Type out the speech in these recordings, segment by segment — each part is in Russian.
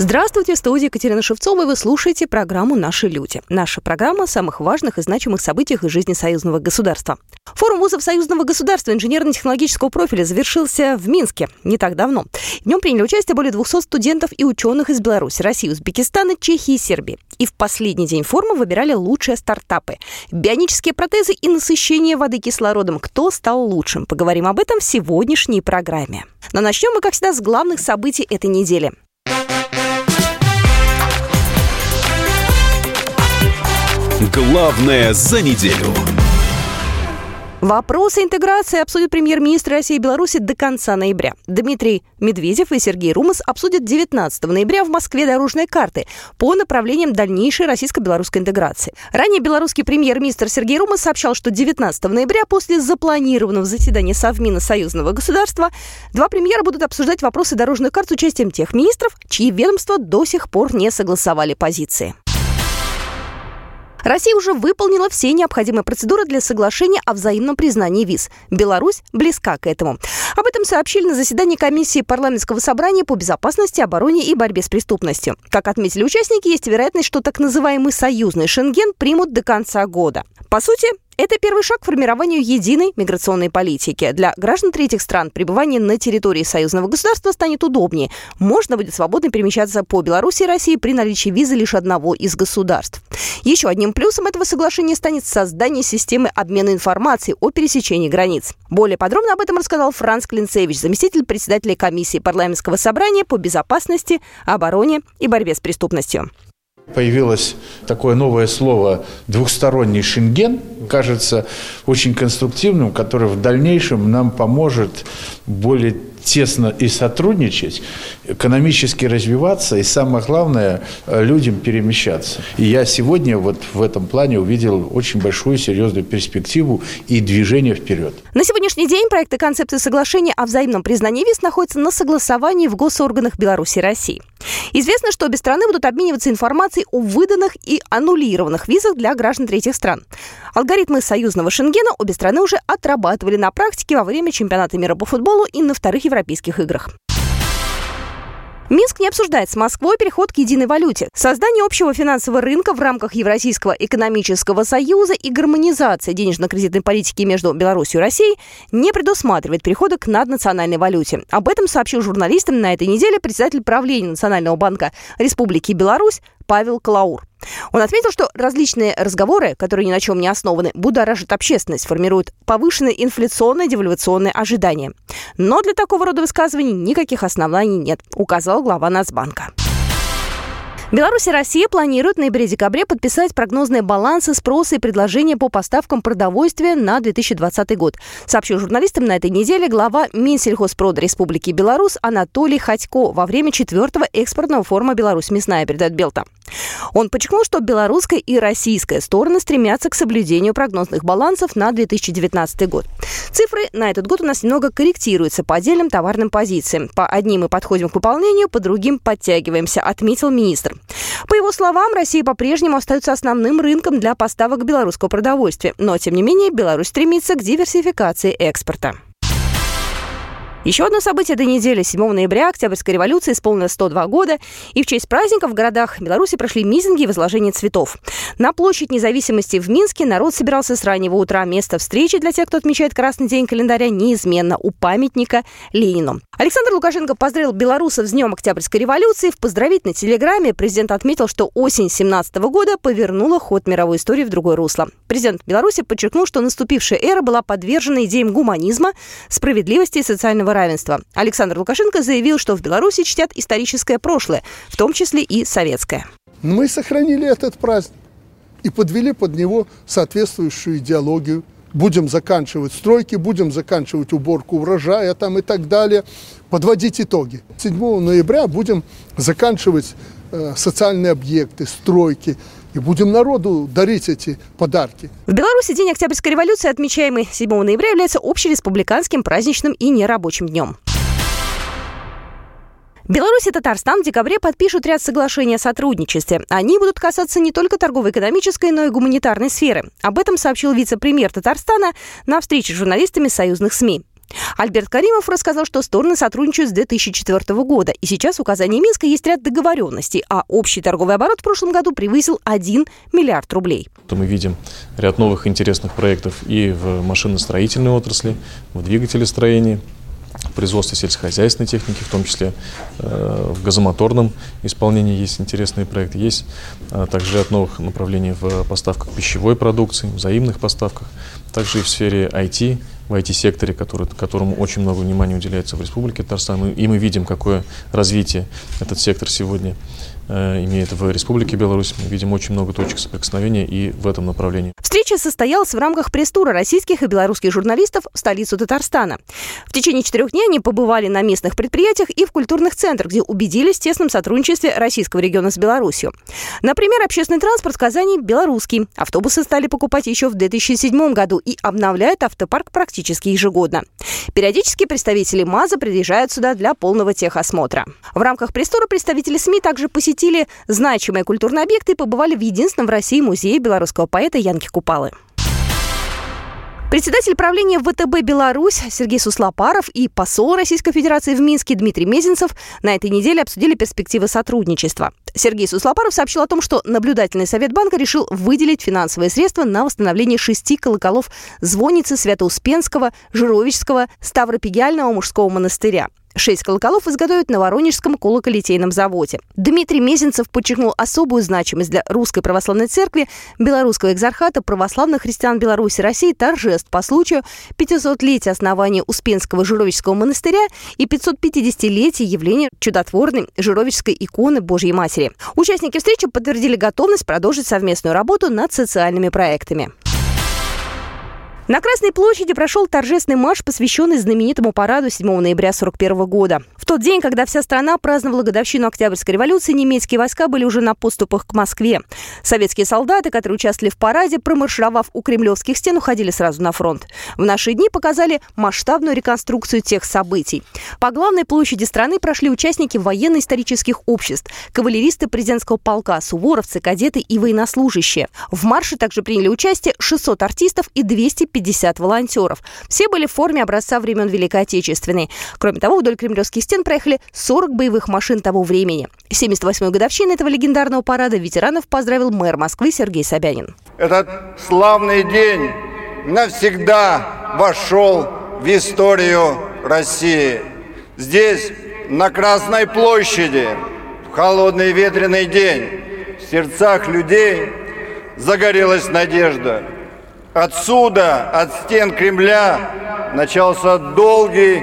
Здравствуйте, в студии Екатерина Шевцова, и вы слушаете программу «Наши люди». Наша программа о самых важных и значимых событиях из жизни союзного государства. Форум вузов союзного государства инженерно-технологического профиля завершился в Минске не так давно. В нем приняли участие более 200 студентов и ученых из Беларуси, России, Узбекистана, Чехии и Сербии. И в последний день форума выбирали лучшие стартапы. Бионические протезы и насыщение воды кислородом. Кто стал лучшим? Поговорим об этом в сегодняшней программе. Но начнем мы, как всегда, с главных событий этой недели. Главное за неделю. Вопросы интеграции обсудят премьер-министр России и Беларуси до конца ноября. Дмитрий Медведев и Сергей Румас обсудят 19 ноября в Москве дорожные карты по направлениям дальнейшей российско-белорусской интеграции. Ранее белорусский премьер-министр Сергей Румас сообщал, что 19 ноября после запланированного заседания Совмина Союзного государства два премьера будут обсуждать вопросы дорожных карт с участием тех министров, чьи ведомства до сих пор не согласовали позиции. Россия уже выполнила все необходимые процедуры для соглашения о взаимном признании виз. Беларусь близка к этому. Об этом сообщили на заседании комиссии парламентского собрания по безопасности, обороне и борьбе с преступностью. Как отметили участники, есть вероятность, что так называемый союзный Шенген примут до конца года. По сути, это первый шаг к формированию единой миграционной политики. Для граждан третьих стран пребывание на территории союзного государства станет удобнее. Можно будет свободно перемещаться по Беларуси и России при наличии визы лишь одного из государств. Еще одним плюсом этого соглашения станет создание системы обмена информацией о пересечении границ. Более подробно об этом рассказал Франц Клинцевич, заместитель председателя комиссии парламентского собрания по безопасности, обороне и борьбе с преступностью. Появилось такое новое слово «двухсторонний шенген», кажется очень конструктивным, которое в дальнейшем нам поможет более тесно и сотрудничать, экономически развиваться и, самое главное, людям перемещаться. И я сегодня вот в этом плане увидел очень большую серьезную перспективу и движение вперед. На сегодняшний день проекты концепции соглашения о взаимном признании виз находятся на согласовании в госорганах Беларуси и России. Известно, что обе страны будут обмениваться информацией о выданных и аннулированных визах для граждан третьих стран. Алгоритмы союзного Шенгена обе страны уже отрабатывали на практике во время чемпионата мира по футболу и на вторых европейских играх. Минск не обсуждает с Москвой переход к единой валюте. Создание общего финансового рынка в рамках Евразийского экономического союза и гармонизация денежно-кредитной политики между Беларусью и Россией не предусматривает перехода к наднациональной валюте. Об этом сообщил журналистам на этой неделе председатель правления Национального банка Республики Беларусь Павел Клаур. Он отметил, что различные разговоры, которые ни на чем не основаны, будоражат общественность, формируют повышенные инфляционные девальвационные ожидания. Но для такого рода высказываний никаких оснований нет, указал глава Нацбанка. Беларусь и Россия планируют в ноябре-декабре подписать прогнозные балансы спроса и предложения по поставкам продовольствия на 2020 год. Сообщил журналистам на этой неделе глава Минсельхозпрода Республики Беларусь Анатолий Ходько во время четвертого экспортного форума «Беларусь мясная», передает Белта. Он подчеркнул, что белорусская и российская стороны стремятся к соблюдению прогнозных балансов на 2019 год. Цифры на этот год у нас немного корректируются по отдельным товарным позициям. По одним мы подходим к выполнению, по другим подтягиваемся, отметил министр. По его словам, Россия по-прежнему остается основным рынком для поставок белорусского продовольствия, но, тем не менее, Беларусь стремится к диверсификации экспорта. Еще одно событие этой недели. 7 ноября Октябрьской революции исполнилось 102 года, и в честь праздника в городах Беларуси прошли митинги и возложение цветов. На площадь независимости в Минске народ собирался с раннего утра. Место встречи для тех, кто отмечает красный день календаря, неизменно у памятника Ленину. Александр Лукашенко поздравил белорусов с Днем Октябрьской революции. В поздравительной телеграмме президент отметил, что осень 17 года повернула ход мировой истории в другое русло. Президент Беларуси подчеркнул, что наступившая эра была подвержена идеям гуманизма, справедливости и социального равенства. Александр Лукашенко заявил, что в Беларуси чтят историческое прошлое, в том числе и советское. Мы сохранили этот праздник и подвели под него соответствующую идеологию. Будем заканчивать стройки, будем заканчивать уборку урожая там и так далее, подводить итоги. 7 ноября будем заканчивать э, социальные объекты, стройки, и будем народу дарить эти подарки. В Беларуси День Октябрьской революции, отмечаемый 7 ноября, является общереспубликанским праздничным и нерабочим днем. Беларусь и Татарстан в декабре подпишут ряд соглашений о сотрудничестве. Они будут касаться не только торгово-экономической, но и гуманитарной сферы. Об этом сообщил вице-премьер Татарстана на встрече с журналистами союзных СМИ. Альберт Каримов рассказал, что стороны сотрудничают с 2004 года, и сейчас в указании Минска есть ряд договоренностей, а общий торговый оборот в прошлом году превысил 1 миллиард рублей. Мы видим ряд новых интересных проектов и в машиностроительной отрасли, в двигателестроении, в производстве сельскохозяйственной техники, в том числе э, в газомоторном исполнении есть интересные проекты. Есть э, также ряд новых направлений в поставках пищевой продукции, взаимных поставках, также и в сфере IT, в IT-секторе, который, которому очень много внимания уделяется в Республике Татарстан. И мы видим, какое развитие этот сектор сегодня имеет в Республике Беларусь. Мы видим очень много точек соприкосновения и в этом направлении. Встреча состоялась в рамках пресс-тура российских и белорусских журналистов в столицу Татарстана. В течение четырех дней они побывали на местных предприятиях и в культурных центрах, где убедились в тесном сотрудничестве российского региона с Беларусью. Например, общественный транспорт в Казани белорусский. Автобусы стали покупать еще в 2007 году и обновляют автопарк практически ежегодно. Периодически представители МАЗа приезжают сюда для полного техосмотра. В рамках пресс-тура представители СМИ также посетили посетили значимые культурные объекты и побывали в единственном в России музее белорусского поэта Янки Купалы. Председатель правления ВТБ «Беларусь» Сергей Суслопаров и посол Российской Федерации в Минске Дмитрий Мезенцев на этой неделе обсудили перспективы сотрудничества. Сергей Суслопаров сообщил о том, что наблюдательный совет банка решил выделить финансовые средства на восстановление шести колоколов звонницы Свято-Успенского, Жировического, Ставропигиального мужского монастыря. Шесть колоколов изготовят на Воронежском колоколитейном заводе. Дмитрий Мезенцев подчеркнул особую значимость для Русской Православной Церкви, Белорусского экзархата, православных христиан Беларуси России торжеств по случаю 500-летия основания Успенского Жировического монастыря и 550-летия явления чудотворной Жировической иконы Божьей Матери. Участники встречи подтвердили готовность продолжить совместную работу над социальными проектами. На Красной площади прошел торжественный марш, посвященный знаменитому параду 7 ноября 1941 года. В тот день, когда вся страна праздновала годовщину Октябрьской революции, немецкие войска были уже на поступах к Москве. Советские солдаты, которые участвовали в параде, промаршировав у кремлевских стен, уходили сразу на фронт. В наши дни показали масштабную реконструкцию тех событий. По главной площади страны прошли участники военно-исторических обществ, кавалеристы президентского полка, суворовцы, кадеты и военнослужащие. В марше также приняли участие 600 артистов и 250 50 волонтеров. Все были в форме образца времен Великой Отечественной. Кроме того, вдоль кремлевских стен проехали 40 боевых машин того времени. 78-й годовщины этого легендарного парада ветеранов поздравил мэр Москвы Сергей Собянин. Этот славный день навсегда вошел в историю России. Здесь, на Красной площади, в холодный ветреный день, в сердцах людей загорелась надежда – Отсюда, от стен Кремля, начался долгий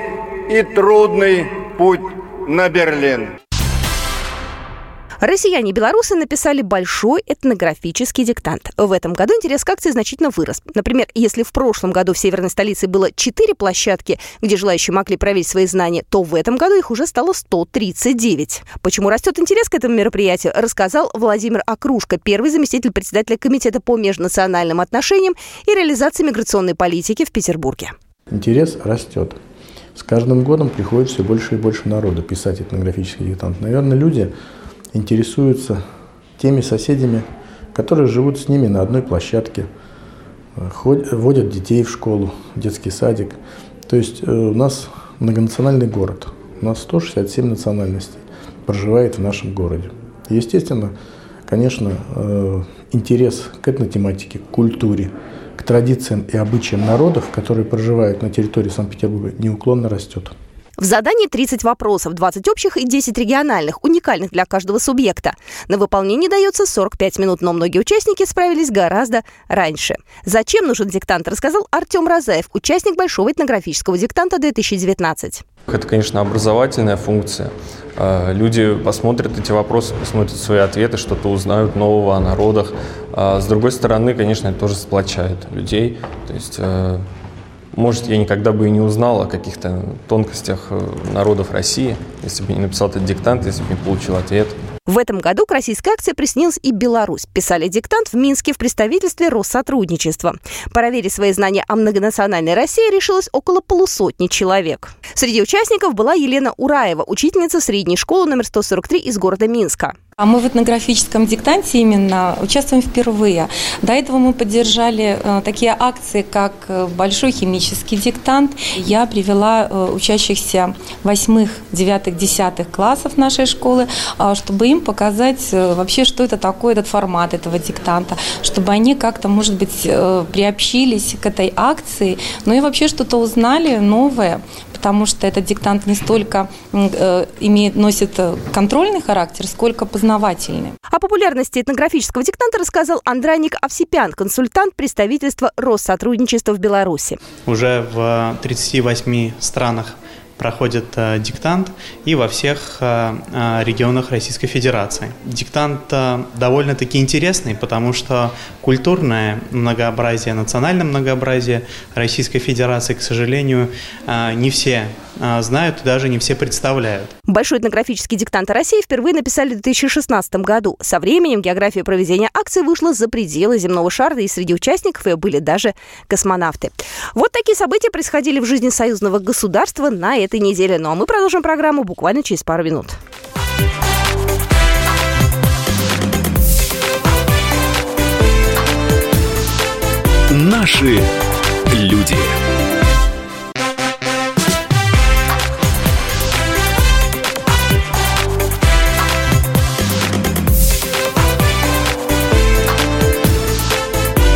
и трудный путь на Берлин. Россияне и белорусы написали большой этнографический диктант. В этом году интерес к акции значительно вырос. Например, если в прошлом году в северной столице было 4 площадки, где желающие могли проверить свои знания, то в этом году их уже стало 139. Почему растет интерес к этому мероприятию, рассказал Владимир Окружко, первый заместитель председателя Комитета по межнациональным отношениям и реализации миграционной политики в Петербурге. Интерес растет. С каждым годом приходит все больше и больше народу писать этнографический диктант. Наверное, люди интересуются теми соседями, которые живут с ними на одной площадке, ходят, водят детей в школу, детский садик. То есть э, у нас многонациональный город. У нас 167 национальностей проживает в нашем городе. естественно, конечно, э, интерес к этой тематике, к культуре, к традициям и обычаям народов, которые проживают на территории Санкт-Петербурга, неуклонно растет. В задании 30 вопросов, 20 общих и 10 региональных, уникальных для каждого субъекта. На выполнение дается 45 минут, но многие участники справились гораздо раньше. Зачем нужен диктант, рассказал Артем Розаев, участник Большого этнографического диктанта 2019. Это, конечно, образовательная функция. А, люди посмотрят эти вопросы, посмотрят свои ответы, что-то узнают нового о народах. А, с другой стороны, конечно, это тоже сплочает людей. То есть э, может, я никогда бы и не узнал о каких-то тонкостях э, народов России, если бы не написал этот диктант, если бы не получил ответ. В этом году к российской акции приснилась и Беларусь. Писали диктант в Минске в представительстве Россотрудничества. Проверить свои знания о многонациональной России решилось около полусотни человек. Среди участников была Елена Ураева, учительница средней школы номер 143 из города Минска. А мы в этнографическом диктанте именно участвуем впервые. До этого мы поддержали э, такие акции, как э, Большой химический диктант. Я привела э, учащихся восьмых, девятых, десятых классов нашей школы, э, чтобы им показать вообще, что это такое, этот формат этого диктанта, чтобы они как-то, может быть, приобщились к этой акции, ну и вообще что-то узнали новое, потому что этот диктант не столько э, имеет, носит э, контрольный характер, сколько познавательный. О популярности этнографического диктанта рассказал Андраник Овсепян, консультант представительства Россотрудничества в Беларуси. Уже в 38 странах проходит э, диктант и во всех э, э, регионах Российской Федерации. Диктант довольно-таки интересный, потому что культурное многообразие, национальное многообразие Российской Федерации, к сожалению, не все знают и даже не все представляют. Большой этнографический диктант России впервые написали в 2016 году. Со временем география проведения акции вышла за пределы земного шара, и среди участников ее были даже космонавты. Вот такие события происходили в жизни союзного государства на этой неделе. Ну а мы продолжим программу буквально через пару минут. Наши люди.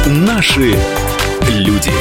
Наши люди.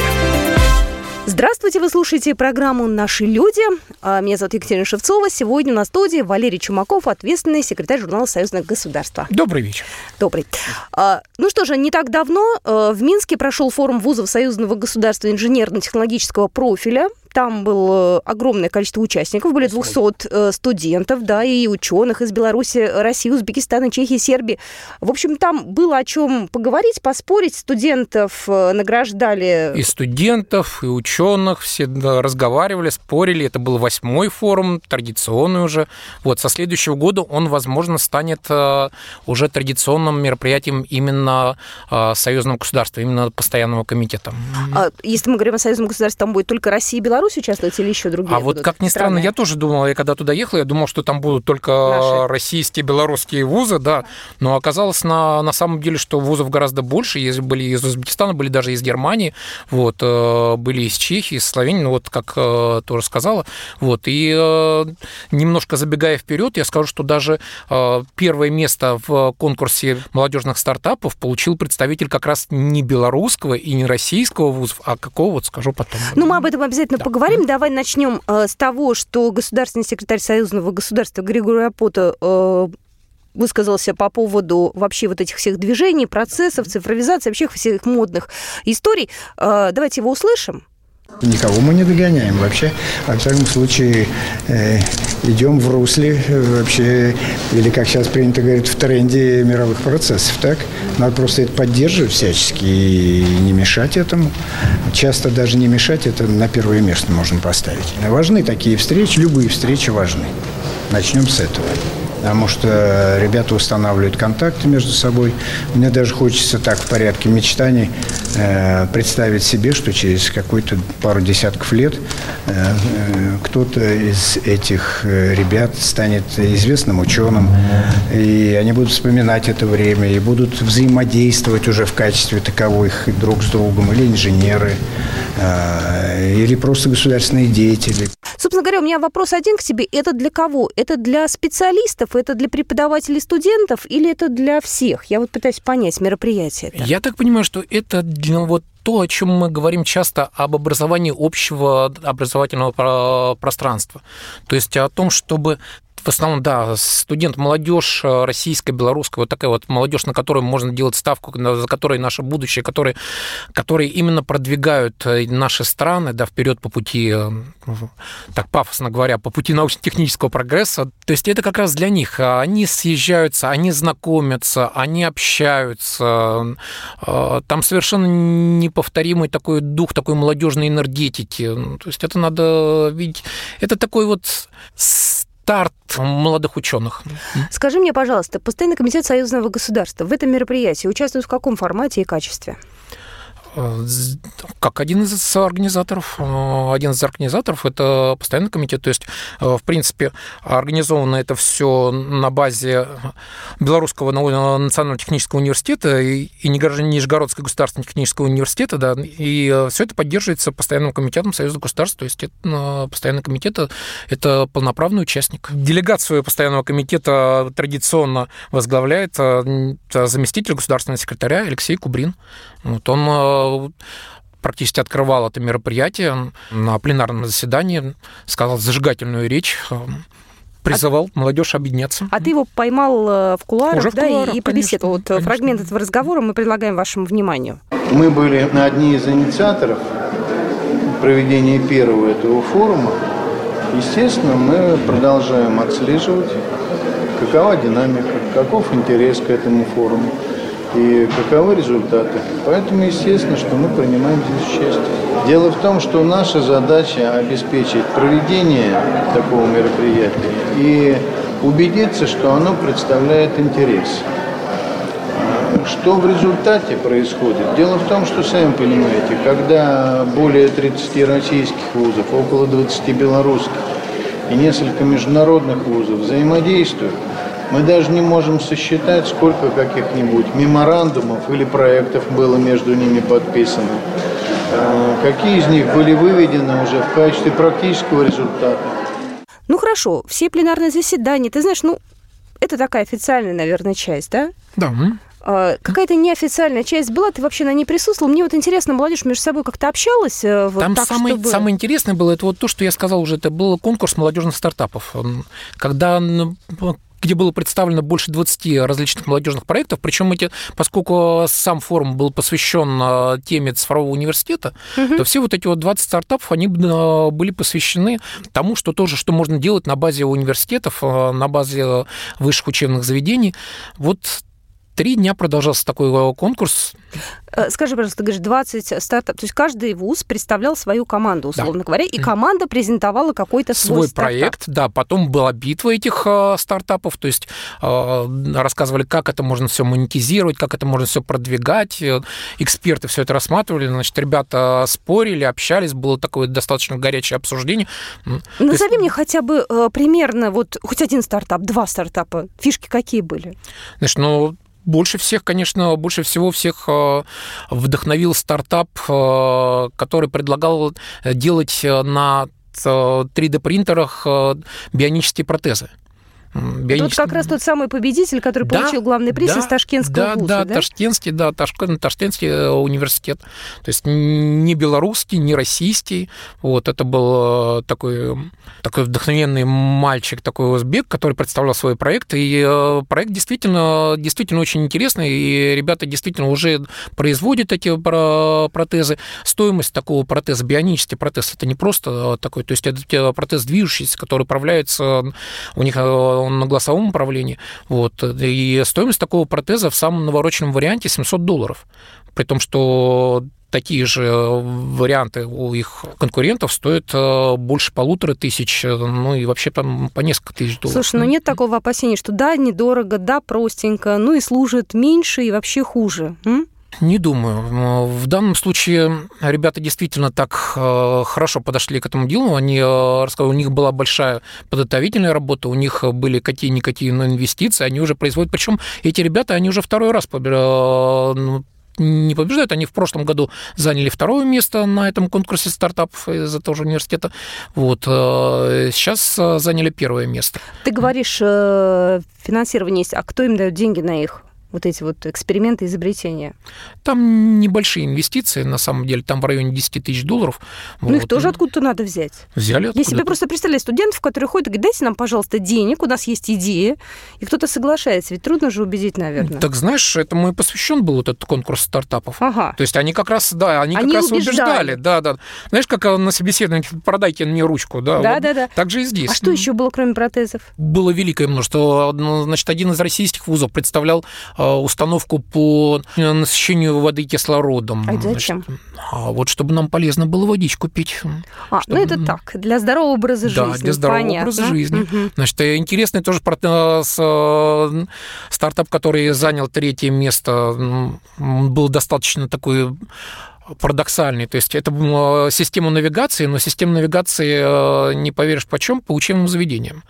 Здравствуйте, вы слушаете программу «Наши люди». А, Меня зовут Екатерина Шевцова. Сегодня на студии Валерий Чумаков, ответственный секретарь журнала «Союзное государство». Добрый вечер. Добрый. А, Ну что же, не так давно э, в Минске прошел форум вузов Союзного государства инженерно-технологического профиля. Там было э, огромное количество участников, были 200 э, студентов, да, и ученых из Беларуси, России, Узбекистана, Чехии, Сербии. В общем, там было о чем поговорить, поспорить. Студентов э, награждали... И студентов, и ученых, все разговаривали, спорили. Это был восьмой форум, традиционный уже. Вот, со следующего года он, возможно, станет уже традиционным мероприятием именно союзного государства, именно постоянного комитета. А, Если мы говорим о Союзном государстве, там будет только Россия и Беларусь участвовать или еще другие А вот как ни странно, страны? я тоже думал, я когда туда ехал, я думал, что там будут только Наши. российские, белорусские вузы, да, но оказалось на, на самом деле, что вузов гораздо больше, есть, были из Узбекистана, были даже из Германии, вот, э, были из Чехии, из Словении, ну вот как э, тоже сказала, вот, и э, немножко забегая вперед, я скажу, что даже первое место в конкурсе молодежных стартапов получил представитель как раз не белорусского и не российского вузов, а какого, вот скажу потом. Ну, мы об этом обязательно поговорим. Давай начнем э, с того, что государственный секретарь Союзного государства Григорий Апота э, высказался по поводу вообще вот этих всех движений, процессов, цифровизации, вообще всех модных историй. Э, давайте его услышим. Никого мы не догоняем вообще. Во всяком случае, э, идем в русле э, вообще, или как сейчас принято говорить, в тренде мировых процессов, так? Надо просто это поддерживать всячески и не мешать этому. Часто даже не мешать, это на первое место можно поставить. Важны такие встречи, любые встречи важны. Начнем с этого. Потому что ребята устанавливают контакты между собой. Мне даже хочется так в порядке мечтаний э, представить себе, что через какую-то пару десятков лет э, э, кто-то из этих э, ребят станет известным ученым, и они будут вспоминать это время, и будут взаимодействовать уже в качестве таковых друг с другом, или инженеры, э, или просто государственные деятели. Собственно говоря, у меня вопрос один к тебе. Это для кого? Это для специалистов, это для преподавателей студентов или это для всех? Я вот пытаюсь понять мероприятие. Я так понимаю, что это для вот то, о чем мы говорим часто об образовании общего образовательного про- пространства. То есть о том, чтобы в основном, да, студент, молодежь э, российская, белорусская, вот такая вот молодежь, на которую можно делать ставку, за которой наше будущее, которые, которые именно продвигают э, наши страны, да, вперед по пути, э, так пафосно говоря, по пути научно-технического прогресса. То есть это как раз для них. Они съезжаются, они знакомятся, они общаются. Там совершенно неповторимый такой дух такой молодежной энергетики. Ну, То есть это надо видеть. Это такой вот старт молодых ученых. Скажи мне, пожалуйста, Постоянный комитет союзного государства в этом мероприятии участвует в каком формате и качестве? Э, как один из организаторов. Э, один из организаторов – это постоянный комитет. То есть, э, в принципе, организовано это все на базе Белорусского национального технического университета и Нижегородского государственного технического университета, да, и все это поддерживается постоянным комитетом Союза государств, то есть это, постоянный комитет – это полноправный участник. Делегацию постоянного комитета традиционно возглавляет заместитель государственного секретаря Алексей Кубрин. Вот он практически открывал это мероприятие на пленарном заседании, сказал зажигательную речь, призывал а... молодежь объединяться. А ты его поймал э, в кулуарах, Уже в кулуарах да, и, и побеседовал. Вот конечно. фрагмент этого разговора мы предлагаем вашему вниманию. Мы были одни из инициаторов проведения первого этого форума. Естественно, мы продолжаем отслеживать, какова динамика, каков интерес к этому форуму и каковы результаты. Поэтому естественно, что мы принимаем здесь участие. Дело в том, что наша задача обеспечить проведение такого мероприятия и убедиться, что оно представляет интерес. Что в результате происходит? Дело в том, что, сами понимаете, когда более 30 российских вузов, около 20 белорусских и несколько международных вузов взаимодействуют, мы даже не можем сосчитать, сколько каких-нибудь меморандумов или проектов было между ними подписано. Э, какие из них были выведены уже в качестве практического результата. Ну хорошо, все пленарные заседания, ты знаешь, ну это такая официальная, наверное, часть, да? Да. А, какая-то неофициальная часть была, ты вообще на ней присутствовал. Мне вот интересно, молодежь между собой как-то общалась? Э, вот Там так, самое, чтобы... самое интересное было, это вот то, что я сказал уже, это был конкурс молодежных стартапов. Когда где было представлено больше 20 различных молодежных проектов, причем эти, поскольку сам форум был посвящен э, теме цифрового университета, угу. то все вот эти вот 20 стартапов, они э, были посвящены тому, что тоже, что можно делать на базе университетов, э, на базе высших учебных заведений. Вот Три дня продолжался такой э, конкурс. Э, скажи, пожалуйста, ты говоришь, 20 стартапов. То есть каждый вуз представлял свою команду, условно да. говоря, и команда презентовала какой-то свой, свой проект. Да, потом была битва этих э, стартапов, то есть э, рассказывали, как это можно все монетизировать, как это можно все продвигать. Эксперты все это рассматривали, значит, ребята спорили, общались, было такое достаточно горячее обсуждение. Назови есть... мне хотя бы э, примерно вот хоть один стартап, два стартапа. Фишки какие были? Значит, ну, больше всех, конечно, больше всего всех э, вдохновил стартап, э, который предлагал делать на 3D-принтерах э, бионические протезы. Бионич... Вот как раз тот самый победитель, который да, получил главный приз да, из Ташкентского да, вуза, да? Да, Ташкентский, да, Ташкент, Ташкентский э, университет. То есть не белорусский, не российский. Вот, это был э, такой, такой вдохновенный мальчик, такой узбек, который представлял свой проект. И э, проект действительно, действительно очень интересный, и ребята действительно уже производят эти протезы. Стоимость такого протеза, бионический протез, это не просто такой, то есть это протез движущийся, который управляется, у них на голосовом управлении. Вот. И стоимость такого протеза в самом навороченном варианте 700 долларов. При том, что такие же варианты у их конкурентов стоят э, больше полутора тысяч, ну и вообще там по несколько тысяч долларов. Слушай, ну нет такого опасения, что да, недорого, да, простенько, ну и служит меньше и вообще хуже. М? Не думаю. В данном случае ребята действительно так э, хорошо подошли к этому делу. Они э, рассказали, у них была большая подготовительная работа, у них были какие-никакие инвестиции, они уже производят. Причем эти ребята, они уже второй раз э, ну, не побеждают. Они в прошлом году заняли второе место на этом конкурсе стартапов из этого же университета. Вот. Сейчас заняли первое место. Ты говоришь, финансирование есть. А кто им дает деньги на их вот эти вот эксперименты, изобретения? Там небольшие инвестиции, на самом деле, там в районе 10 тысяч долларов. Ну, вот. их тоже откуда-то надо взять. Взяли откуда-то. Я себе просто представляю студентов, которые ходят и говорят, дайте нам, пожалуйста, денег, у нас есть идея, и кто-то соглашается, ведь трудно же убедить, наверное. Так знаешь, этому и посвящен был вот этот конкурс стартапов. Ага. То есть они как раз, да, они, они как раз убеждали. Да, да. Знаешь, как на собеседовании, продайте мне ручку, да? Да, вот. да, да. Так же и здесь. А что еще было, кроме протезов? Было великое множество. Значит, один из российских вузов представлял установку по насыщению воды кислородом. А зачем? Значит, а вот чтобы нам полезно было водичку пить. А, чтобы... ну это так, для здорового образа жизни. Да, для здорового понятно. образа жизни. Угу. Значит, интересный тоже стартап, который занял третье место, был достаточно такой парадоксальный. То есть это система навигации, но система навигации, не поверишь почем, по учебным заведениям.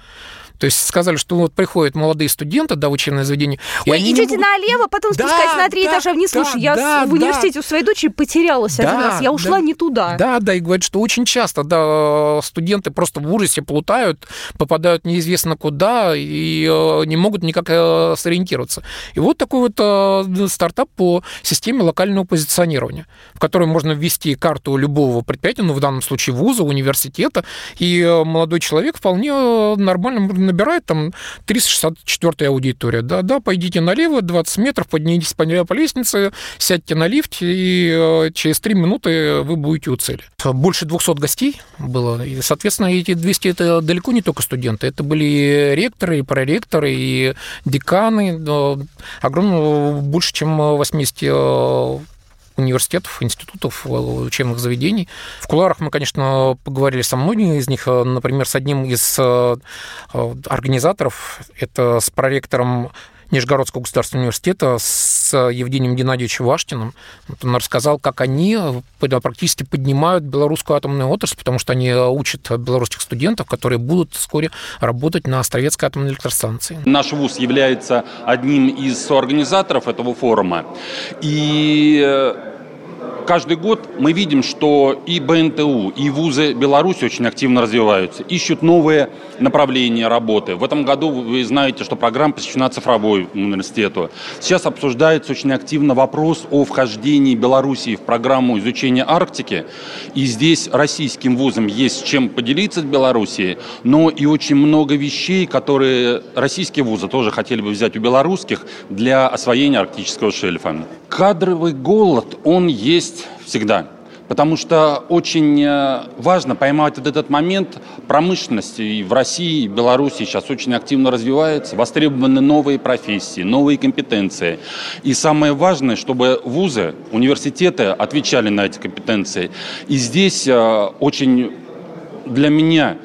То есть сказали, что вот приходят молодые студенты, да, учебное заведение. Ой, идете могут... налево, потом да, спускать на три да, этажа вниз. Да, Слушай, я да, в университете да. у своей дочери потерялась да, один раз. Я ушла да, не туда. Да, да, и говорят, что очень часто да, студенты просто в ужасе плутают, попадают неизвестно куда и э, не могут никак э, сориентироваться. И вот такой вот э, стартап по системе локального позиционирования, в которой можно ввести карту любого предприятия, ну, в данном случае вуза, университета, и молодой человек вполне нормально набирает там 364 аудитория. Да, да, пойдите налево, 20 метров, поднимитесь по, по лестнице, сядьте на лифт, и э, через 3 минуты вы будете у цели. Больше 200 гостей было, и, соответственно, эти 200 это далеко не только студенты, это были ректоры, и проректоры, и деканы, огромно больше, чем 80 университетов, институтов, э, учебных заведений. В кулуарах мы, конечно, поговорили со многими из них, э, например, с одним из э, организаторов, это с проректором Нижегородского государственного университета с Евгением Геннадьевичем Ваштиным. Вот он рассказал, как они практически поднимают белорусскую атомную отрасль, потому что они учат белорусских студентов, которые будут вскоре работать на Островецкой атомной электростанции. Наш вуз является одним из соорганизаторов этого форума. И каждый год мы видим, что и БНТУ, и вузы Беларуси очень активно развиваются, ищут новые направления работы. В этом году вы знаете, что программа посвящена цифровой университету. Сейчас обсуждается очень активно вопрос о вхождении Белоруссии в программу изучения Арктики. И здесь российским вузам есть чем поделиться с Белоруссией, но и очень много вещей, которые российские вузы тоже хотели бы взять у белорусских для освоения арктического шельфа. Кадровый голод, он есть есть всегда. Потому что очень э, важно поймать вот этот момент промышленности. И в России, и в Беларуси сейчас очень активно развивается. Востребованы новые профессии, новые компетенции. И самое важное, чтобы вузы, университеты отвечали на эти компетенции. И здесь э, очень для меня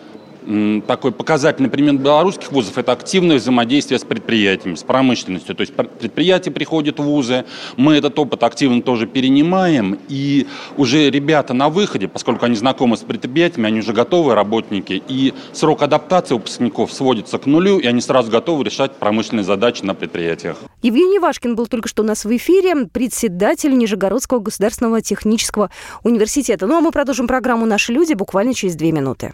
такой показательный пример белорусских вузов – это активное взаимодействие с предприятиями, с промышленностью. То есть предприятия приходят в вузы, мы этот опыт активно тоже перенимаем, и уже ребята на выходе, поскольку они знакомы с предприятиями, они уже готовые работники, и срок адаптации выпускников сводится к нулю, и они сразу готовы решать промышленные задачи на предприятиях. Евгений Вашкин был только что у нас в эфире, председатель Нижегородского государственного технического университета. Ну а мы продолжим программу «Наши люди» буквально через две минуты.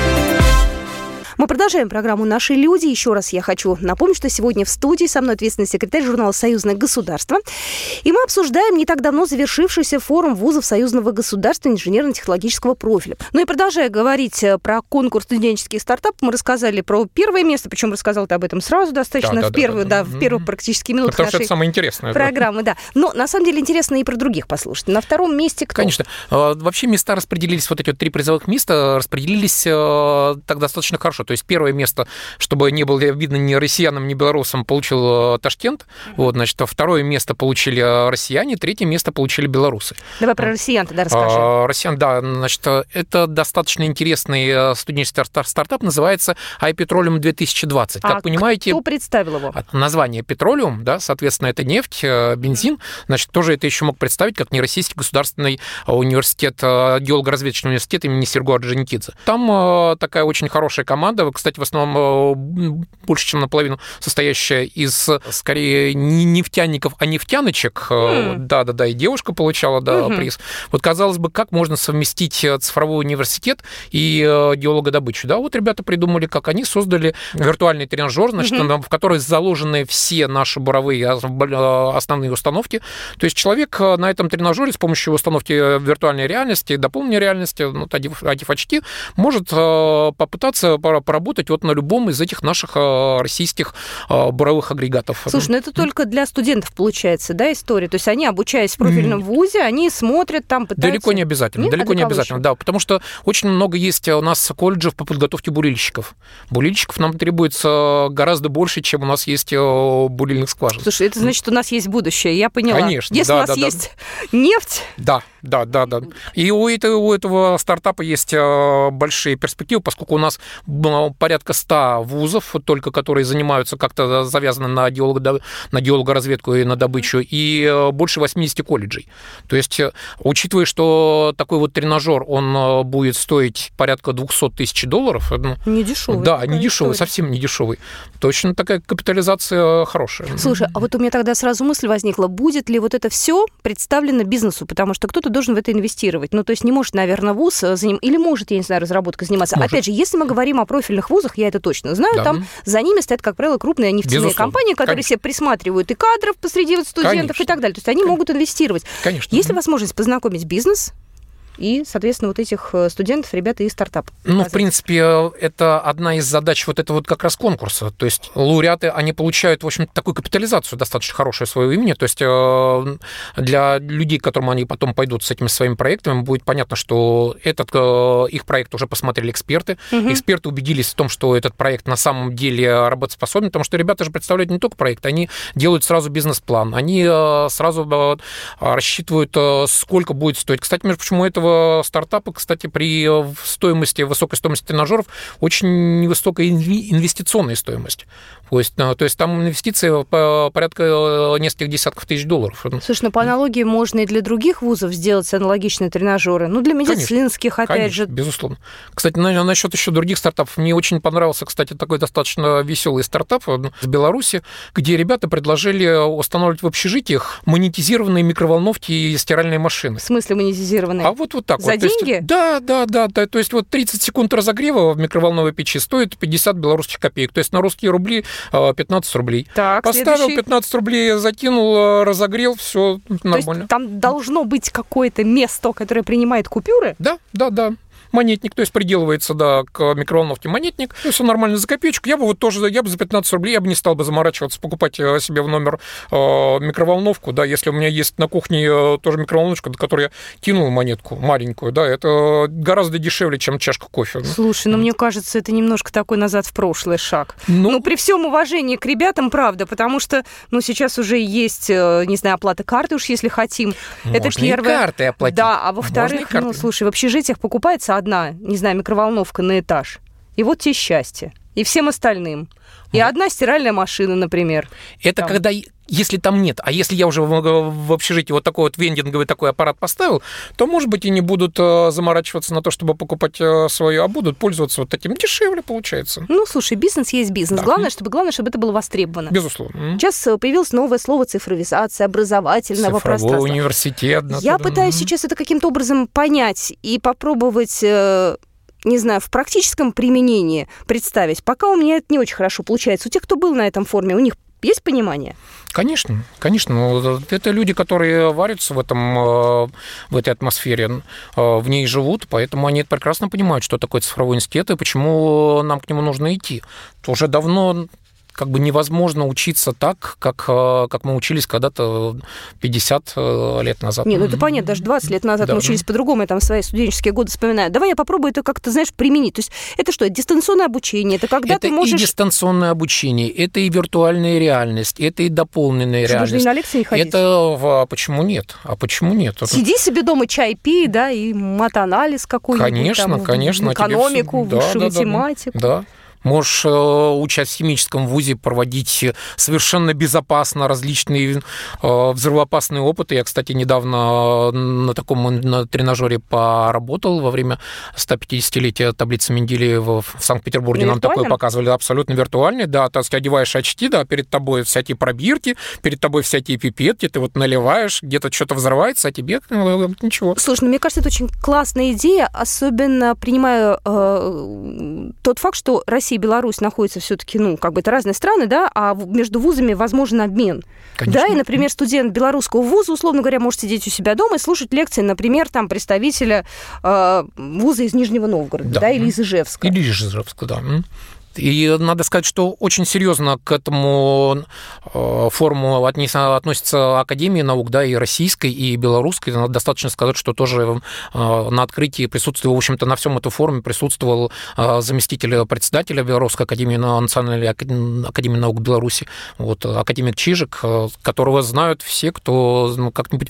Мы продолжаем программу «Наши люди». Еще раз я хочу напомнить, что сегодня в студии со мной ответственный секретарь журнала «Союзное государство». И мы обсуждаем не так давно завершившийся форум вузов Союзного государства инженерно-технологического профиля. Ну и продолжая говорить э, про конкурс студенческих стартапов, мы рассказали про первое место, причем рассказал ты об этом сразу достаточно да, да, в, первую, да, да, да, в первых практически минутах Потому нашей что это самое интересное. программы. Да. Но на самом деле интересно и про других послушать. На втором месте кто? Конечно. А, вообще места распределились, вот эти вот три призовых места распределились э, так достаточно хорошо. То есть первое место, чтобы не было видно ни россиянам, ни белорусам, получил э, Ташкент. Вот, значит, второе место получили э, россияне, третье место получили белорусы. Давай про россиян тогда расскажи. А, россиян, да, значит, это достаточно интересный э, студенческий стартап, называется iPetroleum 2020. Как а понимаете... кто представил его? Название Петролиум, да, соответственно, это нефть, бензин. Значит, тоже это еще мог представить как нероссийский государственный университет, геолого-разведочный университет имени Серго Орджоникидзе. Там такая очень хорошая команда, команда, кстати, в основном больше, чем наполовину состоящая из, скорее, не нефтяников, а нефтяночек. Да-да-да, и девушка получала, да, угу. приз. Вот, казалось бы, как можно совместить цифровой университет и геологодобычу? Да, вот ребята придумали, как они создали виртуальный тренажер, значит, угу. в который заложены все наши буровые основные установки. То есть человек на этом тренажере с помощью установки виртуальной реальности, дополненной реальности, ну, одев, одев очки, может э, попытаться поработать вот на любом из этих наших э, российских э, буровых агрегатов. Слушай, ну это только для студентов получается, да, история? То есть они, обучаясь в профильном вузе, они смотрят там, пытаются... Далеко не обязательно, Нет? далеко а не обязательно, да, потому что очень много есть у нас колледжев по подготовке бурильщиков. Бурильщиков нам требуется гораздо больше, чем у нас есть бурильных скважин. Слушай, это значит, у нас есть будущее, я поняла. Конечно, Если да, у нас да, есть да. нефть... Да, да, да, да. И у этого, у этого стартапа есть э, большие перспективы, поскольку у нас порядка 100 вузов, только которые занимаются как-то завязаны на, геолого, на геологоразведку и на добычу, и э, больше 80 колледжей. То есть, э, учитывая, что такой вот тренажер, он будет стоить порядка 200 тысяч долларов. Ну, не дешевый. Да, не дешевый, совсем не дешевый. Точно такая капитализация хорошая. Слушай, а вот у меня тогда сразу мысль возникла, будет ли вот это все представлено бизнесу, потому что кто-то должен в это инвестировать. Ну, то есть не может, наверное, вуз э, заним... или может, я не знаю, разработкой заниматься. Может. Опять же, если мы говорим о профильных вузах, я это точно знаю, да. там за ними стоят, как правило, крупные нефтяные Безусловно. компании, которые Конечно. себе присматривают и кадров посреди студентов Конечно. и так далее. То есть они Конечно. могут инвестировать. Конечно. Есть ли возможность познакомить бизнес и, соответственно, вот этих э, студентов, ребята из стартапа. Ну, в принципе, это одна из задач вот этого вот как раз конкурса. То есть лауреаты, они получают, в общем такую капитализацию достаточно хорошую своего имени. То есть э, для людей, которым они потом пойдут с этими своими проектами, будет понятно, что этот э, их проект уже посмотрели эксперты. Угу. Эксперты убедились в том, что этот проект на самом деле работоспособен, потому что ребята же представляют не только проект, они делают сразу бизнес-план, они сразу рассчитывают, сколько будет стоить. Кстати, между почему этого стартапа, кстати, при стоимости, высокой стоимости тренажеров очень невысокая инвестиционная стоимость. То есть, то есть там инвестиции порядка э, нескольких десятков тысяч долларов. Слушай, ну по аналогии можно и для других вузов сделать аналогичные тренажеры. Ну, для медицинских, конечно, опять конечно, же. Безусловно. Кстати, насчет еще других стартапов. Мне очень понравился, кстати, такой достаточно веселый стартап в Беларуси, где ребята предложили устанавливать в общежитиях монетизированные микроволновки и стиральные машины. В смысле монетизированные? А вот, вот так За вот. деньги? Есть, да, да, да, да. То есть вот 30 секунд разогрева в микроволновой печи стоит 50 белорусских копеек. То есть на русские рубли 15 рублей. Так, Поставил следующий. 15 рублей, закинул, разогрел, все нормально. То есть там должно быть какое-то место, которое принимает купюры? Да, да, да монетник, то есть приделывается, да, к микроволновке монетник, ну, все нормально за копеечку. Я бы вот тоже, я бы за 15 рублей, я бы не стал бы заморачиваться, покупать э, себе в номер э, микроволновку, да, если у меня есть на кухне э, тоже микроволновочка, до которой я кинул монетку маленькую, да, это гораздо дешевле, чем чашка кофе. Слушай, ну, мне кажется, это немножко такой назад в прошлый шаг. Ну, ну при всем уважении к ребятам, правда, потому что, ну, сейчас уже есть, не знаю, оплата карты уж, если хотим. Можно это первое. И карты оплатить. Да, а во-вторых, ну, слушай, в общежитиях покупается одна, не знаю, микроволновка на этаж. И вот тебе счастье. И всем остальным. И одна стиральная машина, например. Это там. когда если там нет, а если я уже в, в общежитии вот такой вот вендинговый такой аппарат поставил, то, может быть, и не будут э, заморачиваться на то, чтобы покупать э, свое, а будут пользоваться вот этим дешевле, получается. Ну, слушай, бизнес есть бизнес. Да. Главное, чтобы, главное, чтобы это было востребовано. Безусловно. Сейчас э, появилось новое слово цифровизация образовательного Цифровой пространства. университет. Я пытаюсь сейчас это каким-то образом понять и попробовать не знаю, в практическом применении представить, пока у меня это не очень хорошо получается. У тех, кто был на этом форуме, у них есть понимание? Конечно, конечно. Ну, это люди, которые варятся в, этом, э, в этой атмосфере, э, в ней живут, поэтому они прекрасно понимают, что такое цифровой институт и почему нам к нему нужно идти. Уже давно как бы невозможно учиться так, как, э, как мы учились когда-то 50 э, лет назад. Не, ну это понятно, даже 20 лет назад да. мы учились по-другому, я там свои студенческие годы вспоминаю. Давай я попробую это как-то, знаешь, применить. То есть это что, дистанционное обучение? Это когда это ты можешь... и дистанционное обучение, это и виртуальная реальность, это и дополненная что, реальность. Даже на лекции ходить? Это а почему нет? А почему нет? Сиди себе дома, чай пей, да, и матанализ какой-нибудь. Конечно, там, конечно. Экономику, все... высшую да, математику. Да, да. Можешь, учась в химическом вузе, проводить совершенно безопасно различные взрывоопасные опыты. Я, кстати, недавно на таком на тренажере поработал во время 150-летия таблицы Менделеева в Санкт-Петербурге. Нам такое показывали абсолютно виртуальный. Да, то есть одеваешь очки, да, перед тобой всякие пробирки, перед тобой всякие пипетки, ты вот наливаешь, где-то что-то взрывается, а тебе ничего. Слушай, ну мне кажется, это очень классная идея, особенно принимая э, тот факт, что Россия и Беларусь находятся все-таки, ну, как бы это разные страны, да, а между вузами возможен обмен. Конечно. Да, и, например, студент белорусского вуза, условно говоря, может сидеть у себя дома и слушать лекции, например, там представителя э, вуза из Нижнего Новгорода, да, да или из Ижевска. Или из Ижевска, да. И надо сказать, что очень серьезно к этому э, форуму относятся Академии наук, да, и российской, и белорусской. Надо достаточно сказать, что тоже э, на открытии присутствовал, в общем-то, на всем этом форуме присутствовал э, заместитель председателя Белорусской Академии, Национальной Академии наук Беларуси, вот, академик Чижик, которого знают все, кто ну, как-нибудь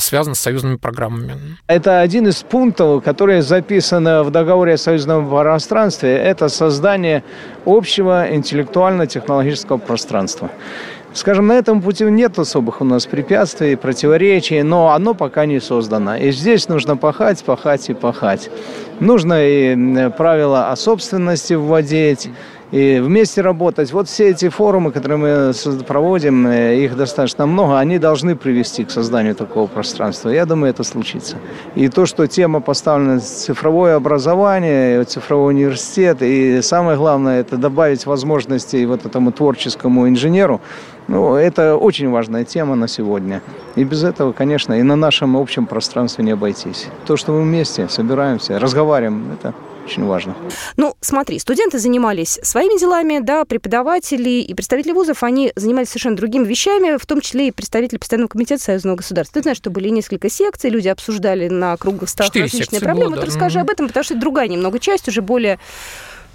связан с союзными программами. Это один из пунктов, которые записаны в договоре о союзном пространстве, это создание общего интеллектуально-технологического пространства. Скажем, на этом пути нет особых у нас препятствий, противоречий, но оно пока не создано. И здесь нужно пахать, пахать и пахать. Нужно и правила о собственности вводить, и вместе работать. Вот все эти форумы, которые мы проводим, э, их достаточно много, они должны привести к созданию такого пространства. Я думаю, это случится. И то, что тема поставлена цифровое образование, цифровой университет, и самое главное, это добавить возможностей вот этому творческому инженеру, ну, это очень важная тема на сегодня. И без этого, конечно, и на нашем общем пространстве не обойтись. То, что мы вместе собираемся, разговариваем, это очень важно. Ну, смотри, студенты занимались своими делами, да, преподаватели и представители вузов, они занимались совершенно другими вещами, в том числе и представители Постоянного комитета Союзного государства. Ты знаешь, что были несколько секций, люди обсуждали на круглых столах различные проблемы. Было, да. Вот расскажи mm-hmm. об этом, потому что это другая немного часть, уже более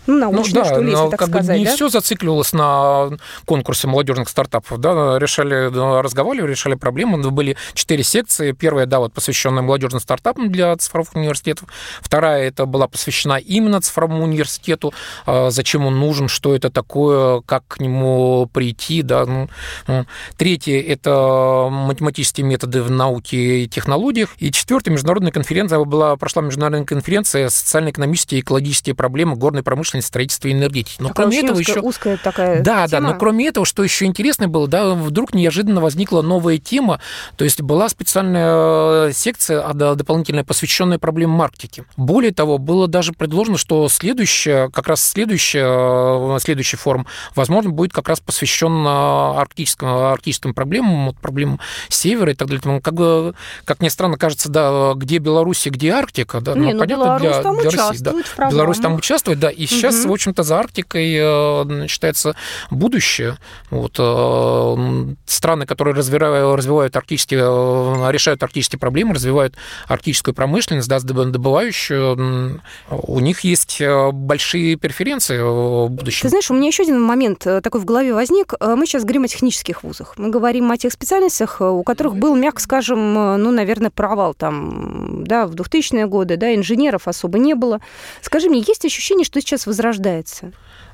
ну, научная, ну, да, что ли, если так как сказать, бы не да? все зацикливалось на конкурсе молодежных стартапов, да, решали, разговаривали, решали проблемы, были четыре секции, первая, да, вот посвященная молодежным стартапам для цифровых университетов, вторая, это была посвящена именно цифровому университету, а, зачем он нужен, что это такое, как к нему прийти, да, ну, ну. третье, это математические методы в науке и технологиях, и четвертая международная конференция, была, прошла международная конференция социально-экономические и экологические проблемы горной промышленности промышленности, строительства и энергетики. Но такая кроме этого узкая, еще... узкая такая Да, тема. да, но кроме этого, что еще интересно было, да, вдруг неожиданно возникла новая тема, то есть была специальная э, секция а, дополнительная, посвященная проблемам Арктики. Более того, было даже предложено, что следующая, как раз следующая, э, следующий форум, возможно, будет как раз посвящен арктическим, арктическим проблемам, вот, проблемам севера и так далее. Как, как ни странно кажется, да, где Беларусь и где Арктика, да, Не, ну, понятно, для, там для России. Да. Беларусь там участвует, да, и сейчас, в общем-то, за Арктикой э, считается будущее. Вот, э, страны, которые развивают, развивают арктические, э, решают арктические проблемы, развивают арктическую промышленность, да, добывающую, у них есть большие преференции в будущем. Ты знаешь, у меня еще один момент такой в голове возник. Мы сейчас говорим о технических вузах. Мы говорим о тех специальностях, у которых был, мягко скажем, ну, наверное, провал там, да, в 2000-е годы, да, инженеров особо не было. Скажи мне, есть ощущение, что сейчас возрождается?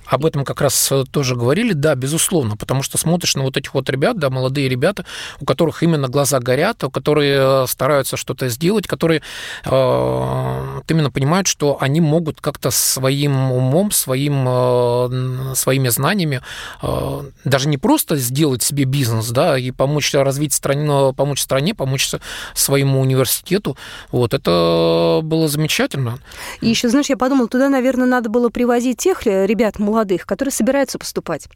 Об этом как раз э, тоже говорили, да, безусловно, потому что смотришь на вот этих вот ребят, да, молодые ребята, у которых именно глаза горят, у которые э, стараются что-то сделать, которые э, именно понимают, что они могут как-то своим умом, своим, э, своими знаниями э, даже не просто сделать себе бизнес, да, и помочь развить страну, помочь стране, помочь своему университету, вот, это было замечательно. И еще, знаешь, я подумала, туда, наверное, надо было привозить тех ребят молодых, молодых, которые собираются поступать.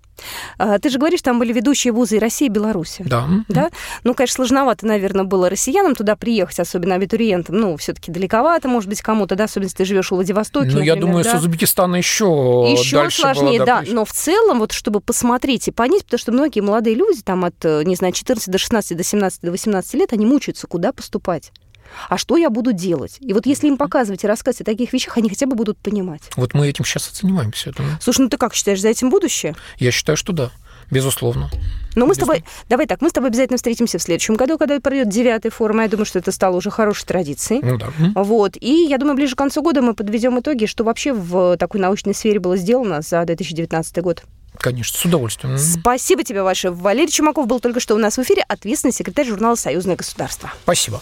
А, ты же говоришь, там были ведущие вузы и России, и Беларуси. Да. да. Ну, конечно, сложновато, наверное, было россиянам туда приехать, особенно абитуриентам. Ну, все-таки далековато, может быть, кому-то, да, особенно если ты живешь в Владивостоке. Ну, я думаю, да? с Узбекистана еще Еще сложнее, было, да. да. Но в целом, вот чтобы посмотреть и понять, потому что многие молодые люди, там от, не знаю, 14 до 16, до 17, до 18 лет, они мучаются, куда поступать а что я буду делать? И вот если им показывать и рассказывать о таких вещах, они хотя бы будут понимать. Вот мы этим сейчас и занимаемся. Слушай, ну ты как считаешь, за этим будущее? Я считаю, что да Безусловно. Но мы с тобой, давай так, мы с тобой обязательно встретимся в следующем году, когда пройдет девятая форма. Я думаю, что это стало уже хорошей традицией. Ну да. Вот. И я думаю, ближе к концу года мы подведем итоги, что вообще в такой научной сфере было сделано за 2019 год. Конечно, с удовольствием. Спасибо тебе большое. Валерий Чумаков был только что у нас в эфире, ответственный секретарь журнала «Союзное государство». Спасибо.